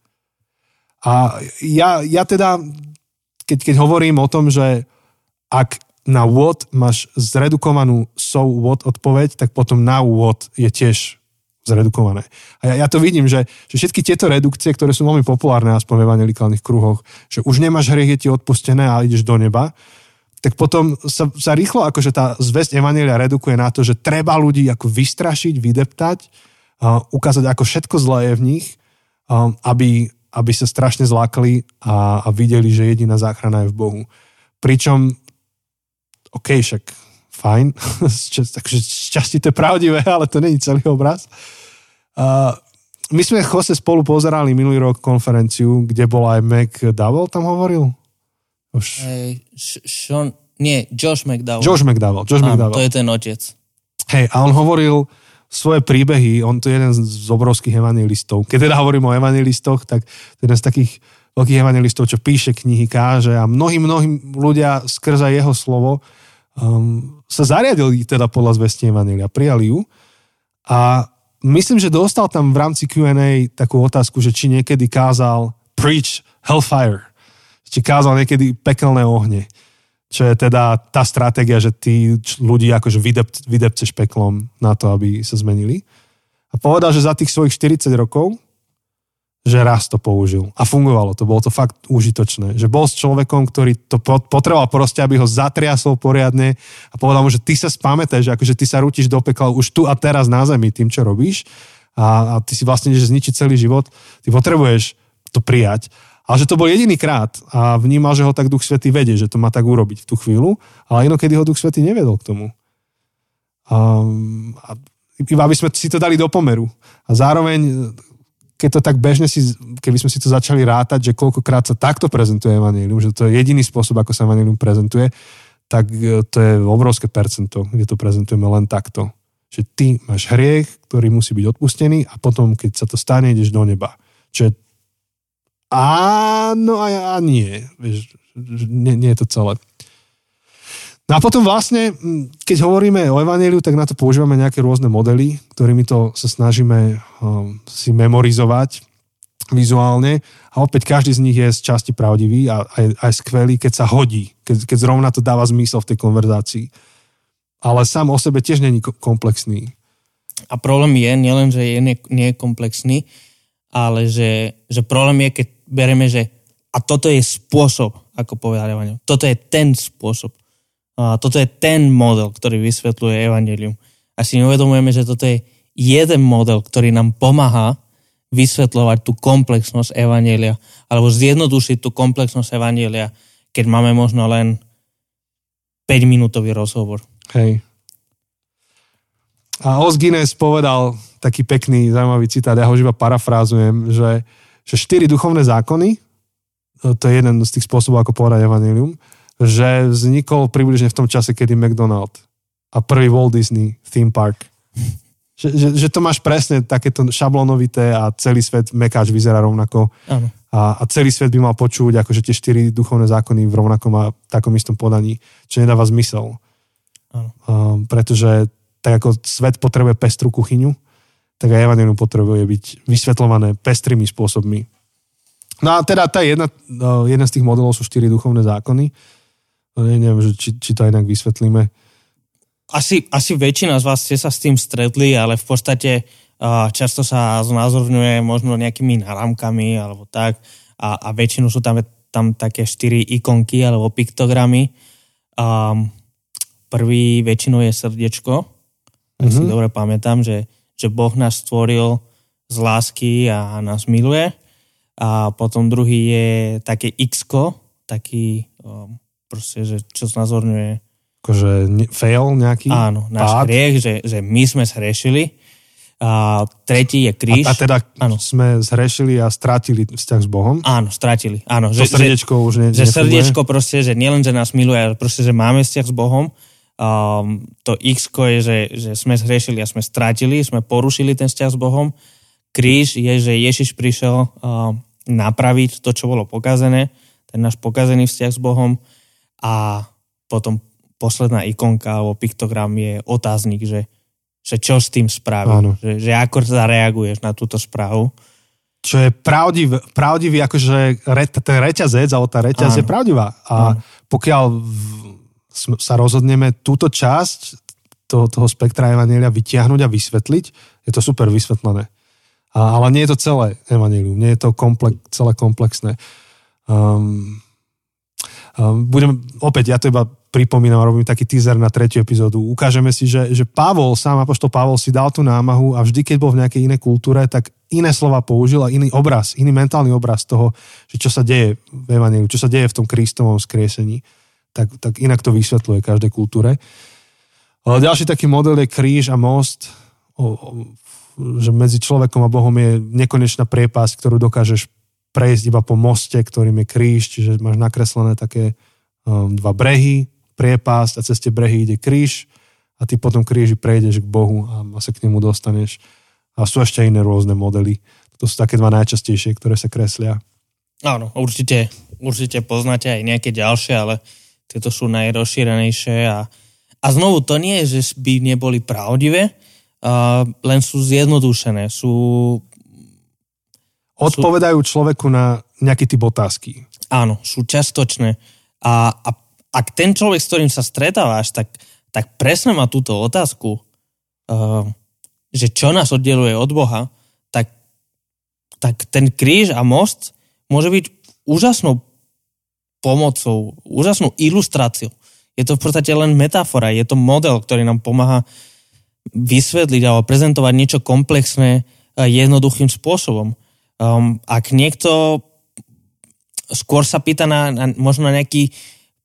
A ja, ja teda keď, keď hovorím o tom, že ak na what máš zredukovanú so what odpoveď, tak potom na what je tiež zredukované. A ja, ja to vidím, že, že všetky tieto redukcie, ktoré sú veľmi populárne aspoň v evangelikálnych kruhoch, že už nemáš hriech, je ti odpustené a ideš do neba, tak potom sa, sa rýchlo akože tá zväzť Evangelia redukuje na to, že treba ľudí ako vystrašiť, vydeptať, uh, ukázať, ako všetko zlé je v nich, um, aby, aby sa strašne zlákli a, a videli, že jediná záchrana je v Bohu. Pričom, OK, však fajn, (laughs) takže šťastie to je pravdivé, ale to není celý obraz. Uh, my sme Jose spolu pozerali minulý rok konferenciu, kde bol aj Mac Dowell, tam hovoril? Už... Hey, Sean, nie, Josh McDowell. Josh McDowell, Josh Áno, McDowell. to je ten otec. Hej, a on hovoril svoje príbehy, on to je jeden z obrovských evangelistov. Keď teda hovorím o evangelistoch, tak to je jeden z takých veľkých evangelistov, čo píše knihy, káže a mnohí, mnohí ľudia skrze jeho slovo um, sa zariadili teda podľa zvesti evangelia, prijali ju a myslím, že dostal tam v rámci Q&A takú otázku, že či niekedy kázal preach hellfire, či kázal niekedy pekelné ohne, čo je teda tá stratégia, že tí ľudí akože vydep, vydepceš peklom na to, aby sa zmenili. A povedal, že za tých svojich 40 rokov že raz to použil. A fungovalo to, bolo to fakt užitočné. Že bol s človekom, ktorý to potreboval proste, aby ho zatriasol poriadne a povedal mu, že ty sa spamätáš, že akože ty sa rútiš do pekla už tu a teraz na zemi tým, čo robíš a, a ty si vlastne ideš zničiť celý život. Ty potrebuješ to prijať. Ale že to bol jediný krát a vnímal, že ho tak Duch Svetý vedie, že to má tak urobiť v tú chvíľu, ale inokedy ho Duch Svetý nevedol k tomu. A, a iba aby sme si to dali do pomeru. A zároveň keď to tak bežne si, keby sme si to začali rátať, že koľkokrát sa takto prezentuje Evangelium, že to je jediný spôsob, ako sa Evangelium prezentuje, tak e, to je obrovské percento, kde to prezentujeme len takto. Že ty máš hriech, ktorý musí byť odpustený a potom, keď sa to stane, ideš do neba. Čo je áno a, a nie. Vieš, nie, nie je to celé. No a potom vlastne, keď hovoríme o Evangeliu, tak na to používame nejaké rôzne modely, ktorými to sa snažíme um, si memorizovať vizuálne a opäť každý z nich je z časti pravdivý a aj, aj skvelý, keď sa hodí, keď, keď zrovna to dáva zmysel v tej konverzácii. Ale sám o sebe tiež není komplexný. A problém je nielen, že je, nie, nie je komplexný, ale že, že problém je, keď bereme, že a toto je spôsob, ako povedal Evangelium. Toto je ten spôsob. A toto je ten model, ktorý vysvetľuje Evangelium. A si neuvedomujeme, že toto je jeden model, ktorý nám pomáha vysvetľovať tú komplexnosť Evangelia alebo zjednodušiť tú komplexnosť Evangelia, keď máme možno len 5-minútový rozhovor. Hej. A Os Guinness povedal taký pekný, zaujímavý citát, ja ho iba parafrázujem, že, že štyri duchovné zákony, to je jeden z tých spôsobov, ako povedať Evangelium, že vznikol približne v tom čase, kedy McDonald a prvý Walt Disney theme park. Že, že, že to máš presne takéto šablonovité a celý svet mekáč vyzerá rovnako. Áno. A, a celý svet by mal počuť akože tie štyri duchovné zákony v rovnakom a takom istom podaní, čo nedáva zmysel. Áno. Um, pretože tak ako svet potrebuje pestrú kuchyňu, tak aj Evangelium potrebuje byť vysvetľované pestrými spôsobmi. No a teda tá jedna, uh, jedna z tých modelov sú štyri duchovné zákony No neviem, že či, či to inak vysvetlíme. Asi, asi väčšina z vás ste sa s tým stretli, ale v podstate často sa znázorňuje možno nejakými náramkami alebo tak a, a väčšinu sú tam, tam také štyri ikonky alebo piktogramy. Um, prvý väčšinou je srdiečko. Ak mm-hmm. si mhm. dobre pamätám, že, že Boh nás stvoril z lásky a nás miluje. A potom druhý je také x taký um, proste, že čo znázorňuje... Akože fail nejaký? Áno, náš pád. hriech, že, že my sme zhrešili. A tretí je kríž. A, a teda áno. sme zhrešili a strátili vzťah s Bohom? Áno, strátili. Áno, to že, srdiečko že, už ne, Že srdiečko proste, že nielen, že nás miluje, ale proste, že máme vzťah s Bohom. Um, to x je, že, že sme zhrešili a sme strátili, sme porušili ten vzťah s Bohom. Kríž je, že Ježiš prišiel um, napraviť to, čo bolo pokazené, ten náš pokazený vzťah s Bohom a potom posledná ikonka alebo piktogram je otáznik, že, že čo s tým spraví, že, že ako zareaguješ na túto správu. Čo je pravdivý, pravdivý akože re, ten reťazec, alebo tá reťaz Áno. je pravdivá. A Áno. pokiaľ v, sa rozhodneme túto časť toho, toho spektra Evanielia vytiahnuť a vysvetliť, je to super vysvetlené. A, ale nie je to celé Evangelium, nie je to komplex, celé komplexné. Um, Ehm, budem, opäť, ja to iba pripomínam, robím taký teaser na tretiu epizódu. Ukážeme si, že, že Pavol, sám apoštol Pavol si dal tú námahu a vždy, keď bol v nejakej inej kultúre, tak iné slova použil a iný obraz, iný mentálny obraz toho, že čo sa deje v Evangeliu, čo sa deje v tom Kristovom skriesení. Tak, tak inak to vysvetľuje každej kultúre. Ďalší taký model je kríž a most. O, o, že medzi človekom a Bohom je nekonečná priepasť, ktorú dokážeš prejsť iba po moste, ktorým je kríž, čiže máš nakreslené také um, dva brehy, priepasť a cez tie brehy ide kríž a ty potom kríži prejdeš k Bohu a, sa k nemu dostaneš. A sú ešte iné rôzne modely. To sú také dva najčastejšie, ktoré sa kreslia. Áno, určite, určite poznáte aj nejaké ďalšie, ale tieto sú najrozšírenejšie a, a znovu to nie je, že by neboli pravdivé, uh, len sú zjednodušené, sú... Odpovedajú človeku na nejaký typ otázky. Áno, sú častočné. A, a ak ten človek, s ktorým sa stretávaš, tak, tak presne má túto otázku, uh, že čo nás oddeluje od Boha, tak, tak ten kríž a most môže byť úžasnou pomocou, úžasnou ilustráciou. Je to v podstate len metafora, je to model, ktorý nám pomáha vysvetliť alebo prezentovať niečo komplexné jednoduchým spôsobom. Um, ak niekto skôr sa pýta na, na možno nejaký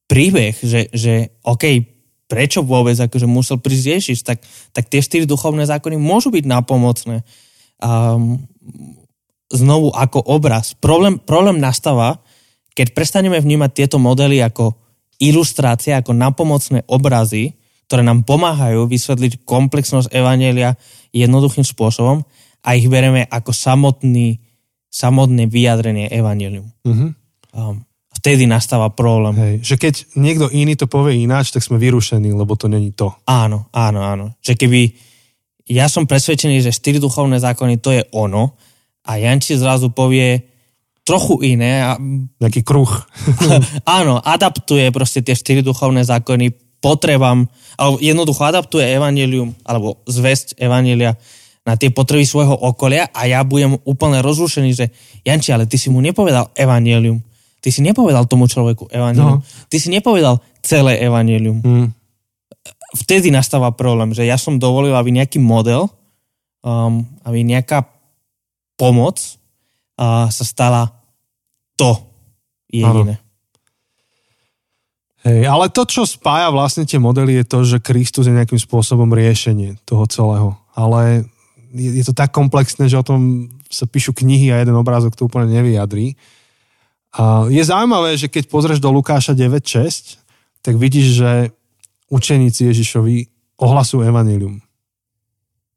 príbeh, že, že OK, prečo vôbec akože musel prísť Ježiš, tak, tak tie štyri duchovné zákony môžu byť napomocné. Um, znovu ako obraz. Problém, problém nastáva, keď prestaneme vnímať tieto modely ako ilustrácie, ako napomocné obrazy, ktoré nám pomáhajú vysvetliť komplexnosť Evanielia jednoduchým spôsobom a ich bereme ako samotný, samotné vyjadrenie Evangelium. Mm-hmm. Um, vtedy nastáva problém. Hej, že keď niekto iný to povie ináč, tak sme vyrušení, lebo to není to. Áno, áno, áno. Že keby ja som presvedčený, že štyri duchovné zákony to je ono a Janči zrazu povie trochu iné. A... Nejaký kruh. (laughs) áno, adaptuje proste tie štyri duchovné zákony potrebám, alebo jednoducho adaptuje evanelium, alebo zväzť evanelia na tie potreby svojho okolia a ja budem úplne rozrušený, že Janči, ale ty si mu nepovedal evanelium. Ty si nepovedal tomu človeku evanelium. No. Ty si nepovedal celé evanelium. Mm. Vtedy nastáva problém, že ja som dovolil, aby nejaký model, um, aby nejaká pomoc uh, sa stala to jediné. Hej, ale to, čo spája vlastne tie modely, je to, že Kristus je nejakým spôsobom riešenie toho celého. Ale je, je to tak komplexné, že o tom sa píšu knihy a jeden obrázok to úplne nevyjadrí. A je zaujímavé, že keď pozrieš do Lukáša 9.6, tak vidíš, že učeníci Ježišovi ohlasujú evanilium.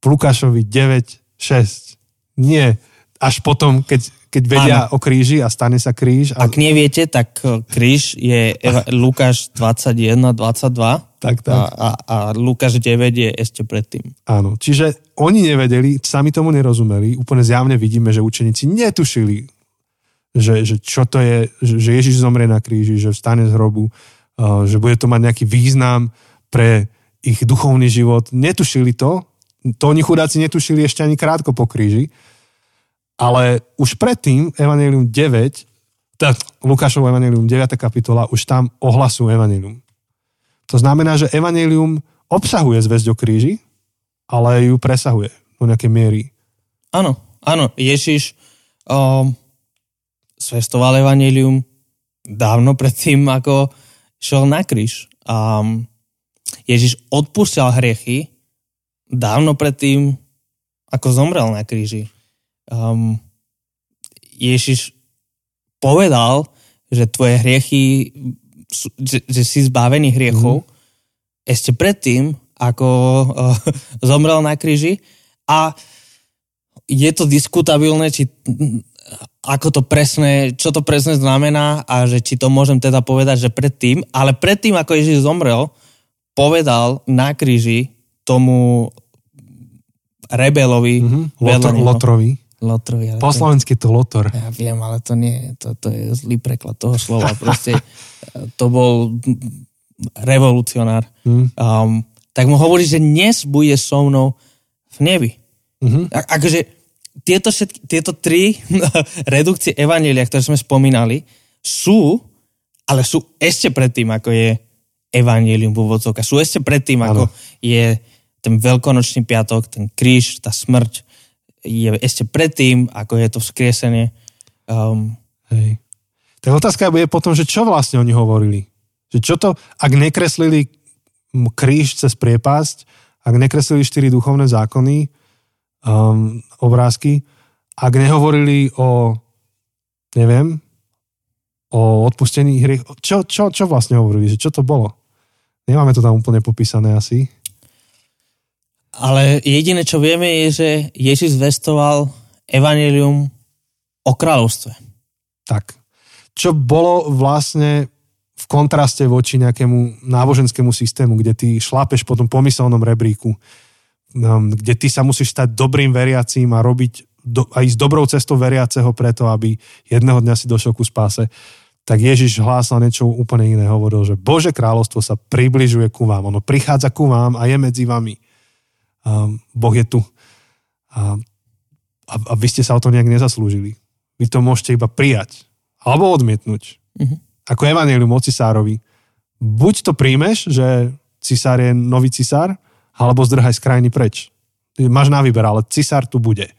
V Lukášovi 9.6. Nie až potom, keď keď vedia ano. o kríži a stane sa kríž. A... Ak neviete, tak e, kríž je Lukáš 21, 22 tak, tak. A, a, a Lukáš 9 je ešte predtým. Áno, čiže oni nevedeli, sami tomu nerozumeli, úplne zjavne vidíme, že učeníci netušili, že, že čo to je, že Ježiš zomrie na kríži, že vstane z hrobu, že bude to mať nejaký význam pre ich duchovný život. Netušili to, to oni chudáci netušili ešte ani krátko po kríži. Ale už predtým, Evangelium 9, teda Lukášovo Evangelium 9. kapitola, už tam ohlasujú Evangelium. To znamená, že Evangelium obsahuje zväzť o kríži, ale ju presahuje do nejakej miery. Áno, áno. Ježiš um, svestoval Evangelium dávno predtým, ako šel na kríž. Um, Ježiš odpúšťal hriechy dávno predtým, ako zomrel na kríži um, Ježiš povedal, že tvoje hriechy, že, že si zbavený hriechov mm. ešte predtým, ako uh, (laughs) zomrel na kríži a je to diskutabilné, či ako to presne, čo to presne znamená a že či to môžem teda povedať, že predtým, ale predtým, ako Ježiš zomrel, povedal na kríži tomu rebelovi, mm-hmm. Lotr, Lotrovi, Lotrovi. Po slovensky to lotor. Ja viem, ale to nie, to, to je zlý preklad toho slova. Proste (laughs) to bol revolucionár. Mm. Um, tak mu hovorí, že dnes bude so mnou v nebi. Mm-hmm. A, akože tieto, všetky, tieto tri (laughs) redukcie Evanielia, ktoré sme spomínali, sú, ale sú ešte predtým, ako je Evangelium v úvodzovkách. Sú ešte predtým, ano. ako je ten veľkonočný piatok, ten kríž, tá smrť, je ešte predtým, ako je to vzkriesenie. Um, Hej. Tak otázka bude potom, že čo vlastne oni hovorili. Že čo to, ak nekreslili kríž cez priepasť, ak nekreslili štyri duchovné zákony, um, obrázky, ak nehovorili o, neviem, o odpustení hriech. Čo, čo, čo vlastne hovorili? Že čo to bolo? Nemáme to tam úplne popísané asi. Ale jediné, čo vieme, je, že Ježiš zvestoval evanelium o kráľovstve. Tak. Čo bolo vlastne v kontraste voči nejakému náboženskému systému, kde ty šlápeš po tom pomyselnom rebríku, um, kde ty sa musíš stať dobrým veriacím a robiť do, a ísť dobrou cestou veriaceho preto, aby jedného dňa si došiel ku spáse, tak Ježiš hlásal niečo úplne iné. Hovoril, že Bože kráľovstvo sa približuje ku vám. Ono prichádza ku vám a je medzi vami. Um, boh je tu. A, a, a vy ste sa o to nejak nezaslúžili. Vy to môžete iba prijať. Alebo odmietnúť. Mm-hmm. Ako Evangelium o cisárovi. Buď to príjmeš, že cisár je nový cisár, alebo zdrhaj z krajiny preč. Máš na výber, ale cisár tu bude.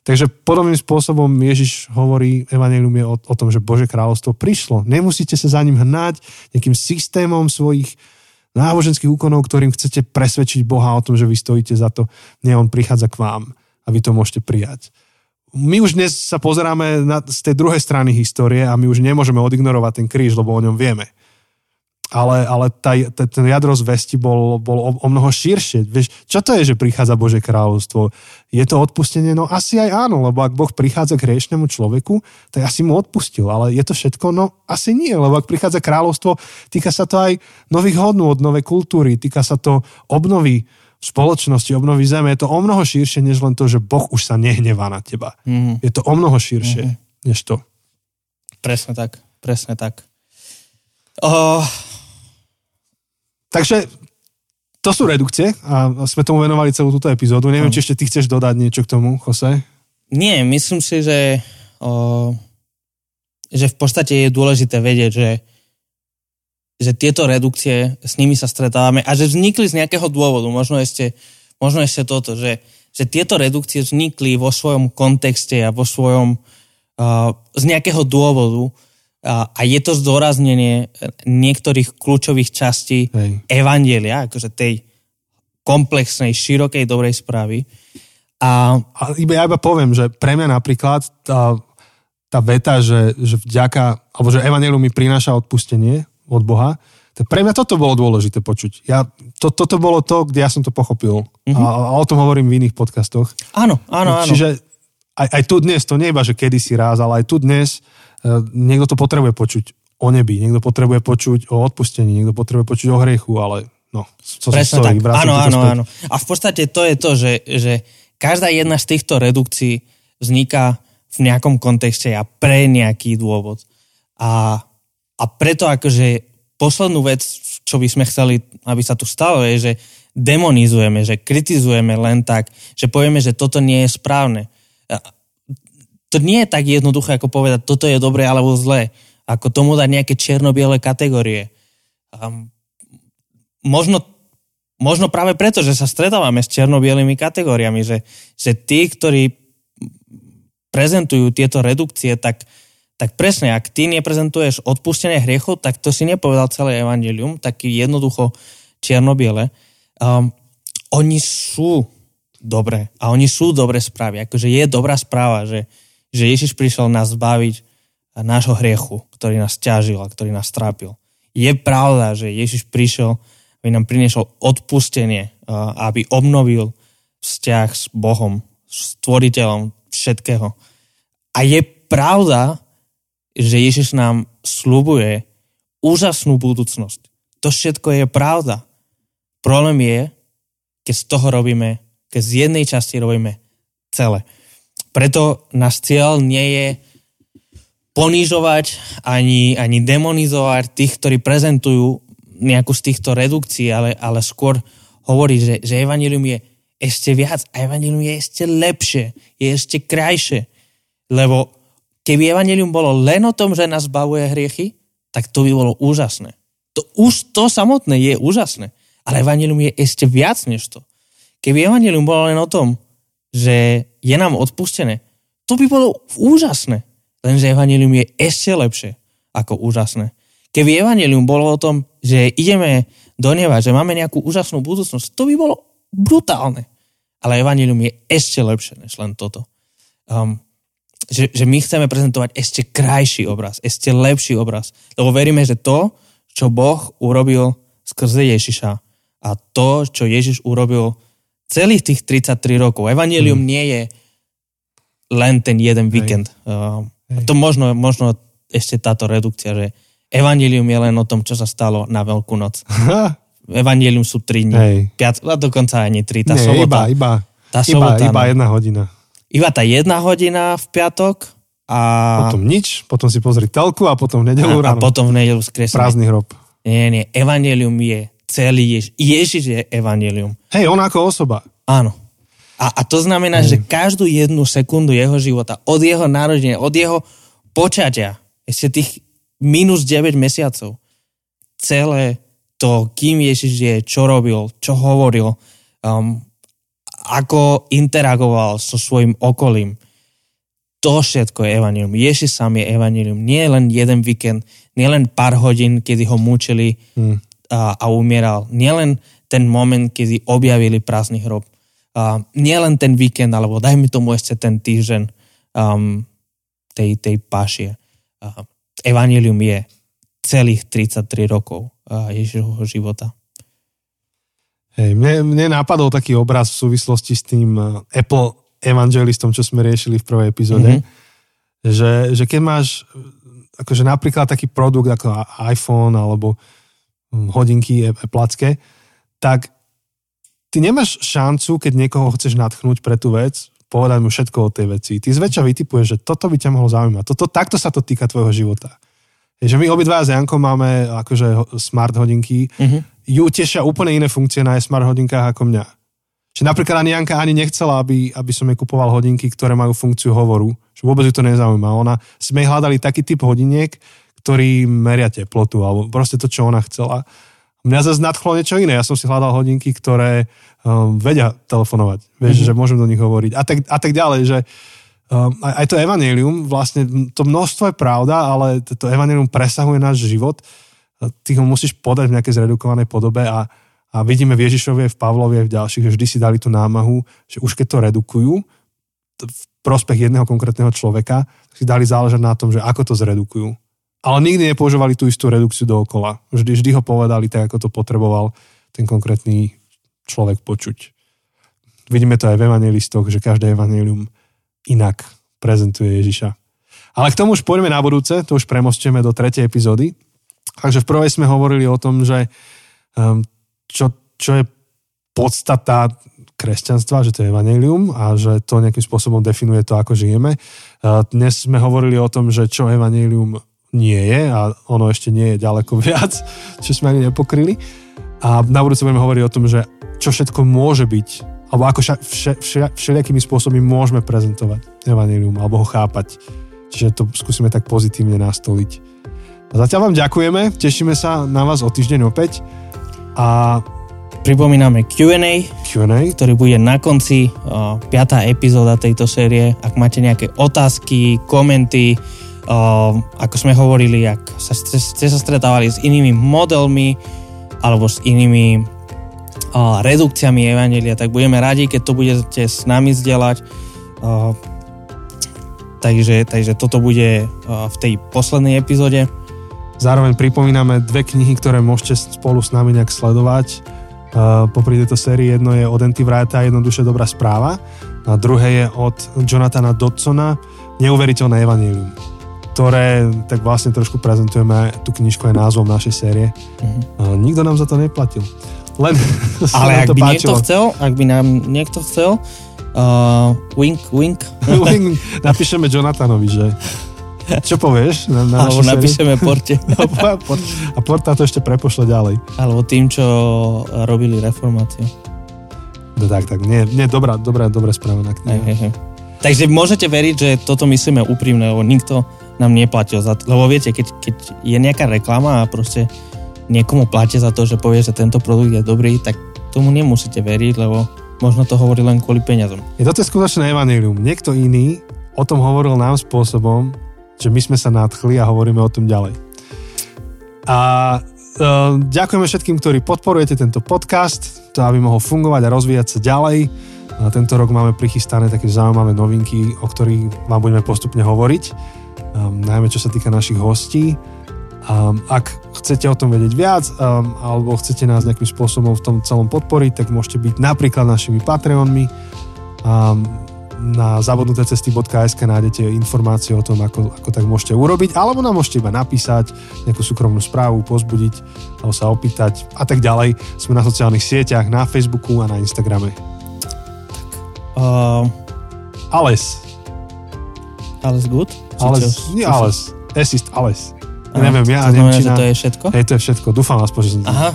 Takže podobným spôsobom Ježiš hovorí, Evangelium je o, o tom, že Bože kráľovstvo prišlo. Nemusíte sa za ním hnať nejakým systémom svojich náboženských úkonov, ktorým chcete presvedčiť Boha o tom, že vy stojíte za to. Nie, on prichádza k vám a vy to môžete prijať. My už dnes sa pozeráme na, z tej druhej strany histórie a my už nemôžeme odignorovať ten kríž, lebo o ňom vieme ale, ale tá, tá, ten jadro zvesti bol, bol o, o mnoho širšie. Vieš, čo to je, že prichádza Bože kráľovstvo? Je to odpustenie? No asi aj áno, lebo ak Boh prichádza k hriešnemu človeku, tak asi mu odpustil, ale je to všetko? No asi nie, lebo ak prichádza kráľovstvo, týka sa to aj nových od novej kultúry, týka sa to obnovy spoločnosti, obnovy zeme. Je to o mnoho širšie, než len to, že Boh už sa nehnevá na teba. Mm-hmm. Je to o mnoho širšie, mm-hmm. než to. Presne tak, presne tak. Oh, Takže to sú redukcie a sme tomu venovali celú túto epizódu. Neviem, či ešte ty chceš dodať niečo k tomu, Jose? Nie, myslím si, že, o, že v podstate je dôležité vedieť, že, že tieto redukcie, s nimi sa stretávame a že vznikli z nejakého dôvodu. Možno ešte, možno ešte toto, že, že tieto redukcie vznikli vo svojom kontexte a vo svojom, uh, z nejakého dôvodu, a, je to zdôraznenie niektorých kľúčových častí Hej. Evangelia, akože tej komplexnej, širokej, dobrej správy. A, a iba, ja iba poviem, že pre mňa napríklad tá, tá veta, že, že vďaka, alebo že Evangelium mi prináša odpustenie od Boha, to pre mňa toto bolo dôležité počuť. Ja, to, toto bolo to, kde ja som to pochopil. Mm-hmm. A, a o tom hovorím v iných podcastoch. Áno, áno, áno. Čiže aj, aj tu dnes, to nie iba, že kedysi raz, ale aj tu dnes niekto to potrebuje počuť o nebi, niekto potrebuje počuť o odpustení, niekto potrebuje počuť o hriechu, ale no, co Presne stojí, tak. Áno, áno, áno. A v podstate to je to, že, že každá jedna z týchto redukcií vzniká v nejakom kontexte a pre nejaký dôvod. A, a preto akože poslednú vec, čo by sme chceli, aby sa tu stalo, je, že demonizujeme, že kritizujeme len tak, že povieme, že toto nie je správne to nie je tak jednoduché, ako povedať, toto je dobré alebo zlé. Ako tomu dať nejaké čierno-biele kategórie. Um, možno, možno práve preto, že sa stretávame s čierno-bielými kategóriami, že, že tí, ktorí prezentujú tieto redukcie, tak, tak presne, ak ty neprezentuješ odpustenie hriechov, tak to si nepovedal celé evangelium, taký jednoducho čierno-biele. Um, oni sú dobré a oni sú dobré správy. Akože je dobrá správa, že, že Ježiš prišiel nás zbaviť nášho hriechu, ktorý nás ťažil a ktorý nás trápil. Je pravda, že Ježiš prišiel, aby nám priniesol odpustenie, aby obnovil vzťah s Bohom, s tvoriteľom všetkého. A je pravda, že Ježiš nám slubuje úžasnú budúcnosť. To všetko je pravda. Problém je, keď z toho robíme, keď z jednej časti robíme celé. Preto náš cieľ nie je ponižovať ani, ani demonizovať tých, ktorí prezentujú nejakú z týchto redukcií, ale, ale skôr hovorí, že, že evanilium je ešte viac a evanilium je ešte lepšie, je ešte krajšie. Lebo keby evanilium bolo len o tom, že nás bavuje hriechy, tak to by bolo úžasné. To, už to samotné je úžasné. Ale evanilium je ešte viac než to. Keby evanilium bolo len o tom, že je nám odpustené, to by bolo úžasné. Lenže evanelium je ešte lepšie ako úžasné. Keby evanelium bolo o tom, že ideme do neba, že máme nejakú úžasnú budúcnosť, to by bolo brutálne. ale evanilium je ešte lepšie než len toto. Um, že, že my chceme prezentovať ešte krajší obraz, ešte lepší obraz. Lebo veríme, že to, čo Boh urobil skrze Ježiša a to, čo Ježiš urobil celých tých 33 rokov. Evangelium hmm. nie je len ten jeden víkend. Uh, to možno, možno ešte táto redukcia, že Evangelium je len o tom, čo sa stalo na Veľkú noc. (laughs) Evangelium sú 3 dní. Hej. Piat, a dokonca ani 3. Tá Nie, sobota. Iba, iba, tá sobota, iba, iba jedna hodina. Iba tá jedna hodina v piatok a... Potom nič, potom si pozri telku a potom v nedelu ráno. A potom v nedelu skresne. Prázdny hrob. Nie, nie, Evangelium je celý Ježiš. Ježiš je Evangelium. Hej, on ako osoba. Áno. A, a to znamená, Hej. že každú jednu sekundu jeho života, od jeho narodenia, od jeho počatia, ešte tých minus 9 mesiacov, celé to, kým Ježiš je, čo robil, čo hovoril, um, ako interagoval so svojim okolím, to všetko je evanilium. Ježiš sám je evanilium. Nie len jeden víkend, nie len pár hodín, kedy ho mučili hmm. A, a umieral. Nie len ten moment, kedy objavili prázdny hrob uh, nielen ten víkend, alebo dajme tomu ešte ten týždeň um, tej, tej pašie. Uh, Evangelium je celých 33 rokov uh, Ježišovho života. Hej, mne, mne napadol taký obraz v súvislosti s tým uh, Apple evangelistom, čo sme riešili v prvej epizóde, mm-hmm. že, že keď máš akože napríklad taký produkt ako iPhone alebo hodinky Applecké, tak ty nemáš šancu, keď niekoho chceš natchnúť pre tú vec, povedať mu všetko o tej veci. Ty zväčša vytipuješ, že toto by ťa mohlo zaujímať. Toto, takto sa to týka tvojho života. Je, že my obidva s Jankom máme akože smart hodinky. Uh-huh. Ju tešia úplne iné funkcie na smart hodinkách ako mňa. Že napríklad ani Janka ani nechcela, aby, aby som jej kupoval hodinky, ktoré majú funkciu hovoru. Že vôbec ju to nezaujíma. Ona, sme hľadali taký typ hodiniek, ktorý meria teplotu, alebo proste to, čo ona chcela. Mňa zase nadchlo niečo iné. Ja som si hľadal hodinky, ktoré um, vedia telefonovať. Vieš, mm-hmm. že môžem do nich hovoriť. A tak, a tak ďalej, že um, aj, aj to evanelium, vlastne to množstvo je pravda, ale to evanelium presahuje náš život. Ty ho musíš podať v nejakej zredukovanej podobe a, a vidíme v Ježišovie, v Pavlovie, v ďalších, že vždy si dali tú námahu, že už keď to redukujú, v prospech jedného konkrétneho človeka, si dali záležať na tom, že ako to zredukujú ale nikdy nepoužívali tú istú redukciu dookola. Vždy, vždy ho povedali tak, ako to potreboval ten konkrétny človek počuť. Vidíme to aj v evangelistoch, že každé evanelium inak prezentuje Ježiša. Ale k tomu už poďme na budúce, to už premostíme do tretej epizódy. Takže v prvej sme hovorili o tom, že um, čo, čo je podstata kresťanstva, že to je evanelium a že to nejakým spôsobom definuje to, ako žijeme. Uh, dnes sme hovorili o tom, že čo evanelium nie je a ono ešte nie je ďaleko (laughs) viac, čo sme ani nepokryli. A na budúce budeme hovoriť o tom, že čo všetko môže byť, alebo ako vše, vše, všelijakými spôsobmi môžeme prezentovať evanilium, alebo ho chápať. Čiže to skúsime tak pozitívne nastoliť. A zatiaľ vám ďakujeme, tešíme sa na vás o týždeň opäť a Pripomíname Q&A, Q&A, ktorý bude na konci, uh, piatá epizóda tejto série. Ak máte nejaké otázky, komenty, Ehm, ako sme hovorili, ak sa, ste, sa stretávali s inými modelmi alebo s inými uh, redukciami Evangelia, tak budeme radi, keď to budete s nami zdieľať. Uh, takže, takže toto bude uh, v tej poslednej epizóde. Zároveň pripomíname dve knihy, ktoré môžete spolu s nami nejak sledovať. Uh, popri tejto sérii jedno je od Enty Vrajta Jednoduše dobrá správa a druhé je od Jonathana Dodsona Neuveriteľné evanílium ktoré tak vlastne trošku prezentujeme tú knižku aj názvom našej série. Uh-huh. Nikto nám za to neplatil. Len (laughs) Ale ak to by páčilo. niekto chcel, ak by nám niekto chcel, uh, wink, wink. (laughs) wink. Napíšeme Jonathanovi, že čo povieš? Na, na Alebo napíšeme Porte. (laughs) a Porta to ešte prepošle ďalej. Alebo tým, čo robili reformáciu. No tak, tak. Nie, nie dobrá, dobrá, správa na kniha. Hej, hej, hej. Takže môžete veriť, že toto myslíme úprimne, lebo nikto nám neplatil za to. Lebo viete, keď, keď je nejaká reklama a proste niekomu platia za to, že povie, že tento produkt je dobrý, tak tomu nemusíte veriť, lebo možno to hovorí len kvôli peniazom. Je to skutočné evanilium. Niekto iný o tom hovoril nám spôsobom, že my sme sa nadchli a hovoríme o tom ďalej. A uh, ďakujeme všetkým, ktorí podporujete tento podcast, to aby mohol fungovať a rozvíjať sa ďalej. A tento rok máme prichystané také zaujímavé novinky, o ktorých vám budeme postupne hovoriť, um, najmä čo sa týka našich hostí. Um, ak chcete o tom vedieť viac um, alebo chcete nás nejakým spôsobom v tom celom podporiť, tak môžete byť napríklad našimi Patreonmi. Um, na zabudnutecesty.sk nájdete informácie o tom, ako, ako tak môžete urobiť, alebo nám môžete iba napísať nejakú súkromnú správu, pozbudiť, alebo sa opýtať a tak ďalej. Sme na sociálnych sieťach, na Facebooku a na Instagrame. Uh, Ales. alles good? Ales, nie Ales. Es ist alles. Aha, Neviem, ja to znamená, Nemčina. že to je všetko? Hej, to je všetko. Dúfam aspoň, že som. Aha.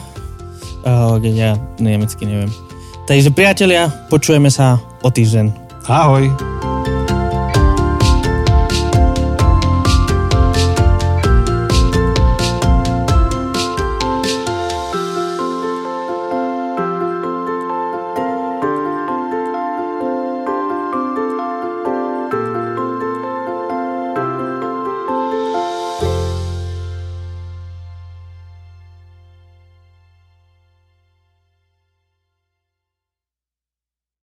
Okay, ja nemecky neviem. Takže priatelia, počujeme sa o týždeň. Ahoj.